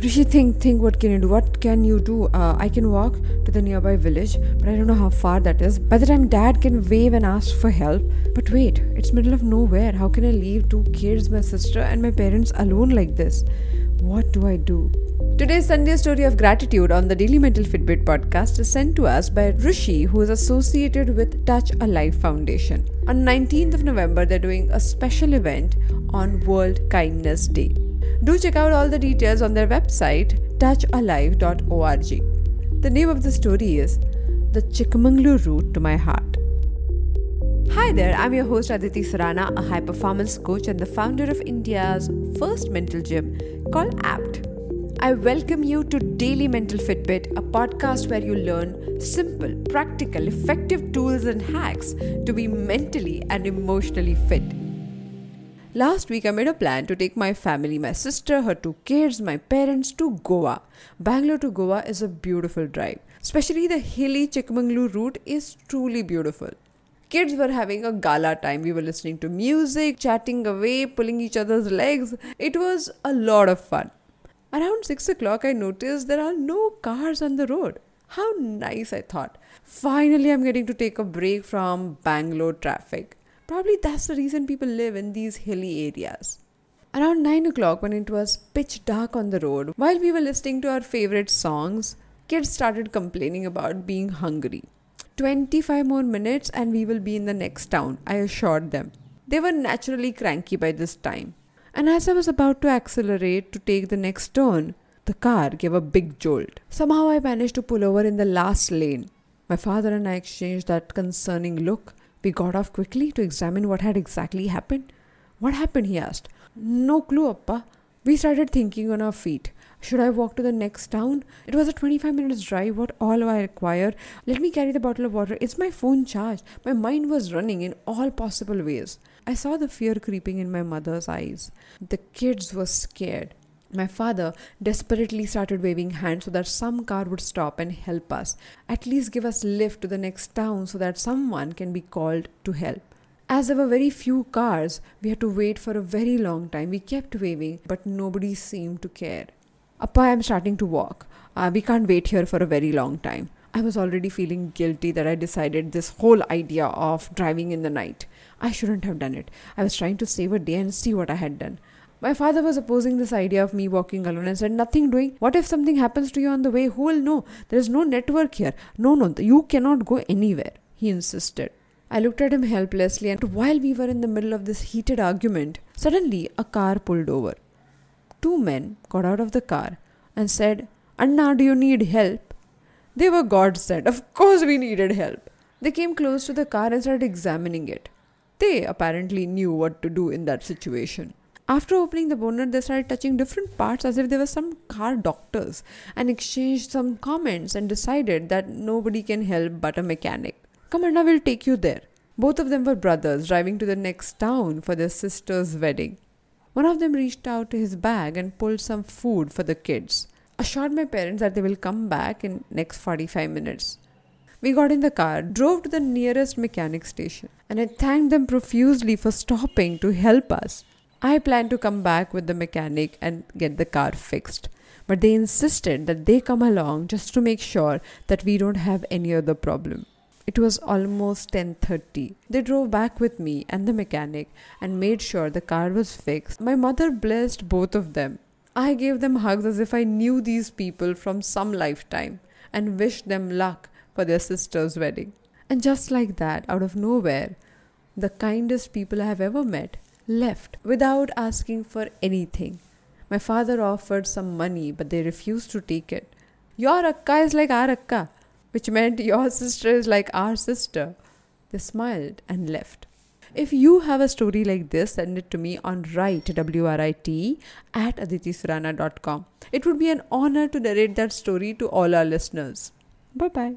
Rishi, think, think, what can you do? What can you do? Uh, I can walk to the nearby village, but I don't know how far that is. By the time dad can wave and ask for help. But wait, it's middle of nowhere. How can I leave two kids, my sister, and my parents alone like this? What do I do? Today's Sunday story of gratitude on the Daily Mental Fitbit podcast is sent to us by Rishi, who is associated with Touch a Life Foundation. On 19th of November, they're doing a special event on World Kindness Day. Do check out all the details on their website touchalife.org. The name of the story is The Chikmagalur Route to My Heart. Hi there, I'm your host Aditi Surana, a high performance coach and the founder of India's first mental gym called APT. I welcome you to Daily Mental Fitbit, a podcast where you learn simple, practical, effective tools and hacks to be mentally and emotionally fit. Last week, I made a plan to take my family, my sister, her two kids, my parents to Goa. Bangalore to Goa is a beautiful drive. Especially the hilly Chikmagalur route is truly beautiful. Kids were having a gala time. We were listening to music, chatting away, pulling each other's legs. It was a lot of fun. Around 6 o'clock, I noticed there are no cars on the road. How nice, I thought. Finally, I'm getting to take a break from Bangalore traffic. Probably that's the reason people live in these hilly areas. Around 9 o'clock, when it was pitch dark on the road, while we were listening to our favorite songs, kids started complaining about being hungry. 25 more minutes and we will be in the next town, I assured them. They were naturally cranky by this time. And as I was about to accelerate to take the next turn, the car gave a big jolt. Somehow I managed to pull over in the last lane. My father and I exchanged that concerning look we got off quickly to examine what had exactly happened. What happened? he asked. No clue, Appa. We started thinking on our feet. Should I walk to the next town? It was a 25 minutes drive. What all I require? Let me carry the bottle of water. It's my phone charged. My mind was running in all possible ways. I saw the fear creeping in my mother's eyes. The kids were scared. My father desperately started waving hands so that some car would stop and help us, at least give us lift to the next town so that someone can be called to help. As there were very few cars, we had to wait for a very long time. We kept waving, but nobody seemed to care. Appa, I'm starting to walk. Uh, we can't wait here for a very long time. I was already feeling guilty that I decided this whole idea of driving in the night. I shouldn't have done it. I was trying to save a day and see what I had done. My father was opposing this idea of me walking alone and said, Nothing doing. What if something happens to you on the way? Who will know? There is no network here. No, no, you cannot go anywhere, he insisted. I looked at him helplessly, and while we were in the middle of this heated argument, suddenly a car pulled over. Two men got out of the car and said, Anna, do you need help? They were godsend. Of course, we needed help. They came close to the car and started examining it. They apparently knew what to do in that situation. After opening the bonnet, they started touching different parts as if they were some car doctors and exchanged some comments and decided that nobody can help but a mechanic. Commander will take you there. Both of them were brothers driving to the next town for their sister's wedding. One of them reached out to his bag and pulled some food for the kids. Assured my parents that they will come back in next 45 minutes. We got in the car, drove to the nearest mechanic station, and I thanked them profusely for stopping to help us. I planned to come back with the mechanic and get the car fixed. But they insisted that they come along just to make sure that we don't have any other problem. It was almost 10:30. They drove back with me and the mechanic and made sure the car was fixed. My mother blessed both of them. I gave them hugs as if I knew these people from some lifetime and wished them luck for their sister's wedding. And just like that, out of nowhere, the kindest people I have ever met left without asking for anything. My father offered some money, but they refused to take it. Your akka is like our akka, which meant your sister is like our sister. They smiled and left. If you have a story like this, send it to me on write, W-R-I-T, at aditisurana.com. It would be an honor to narrate that story to all our listeners. Bye-bye.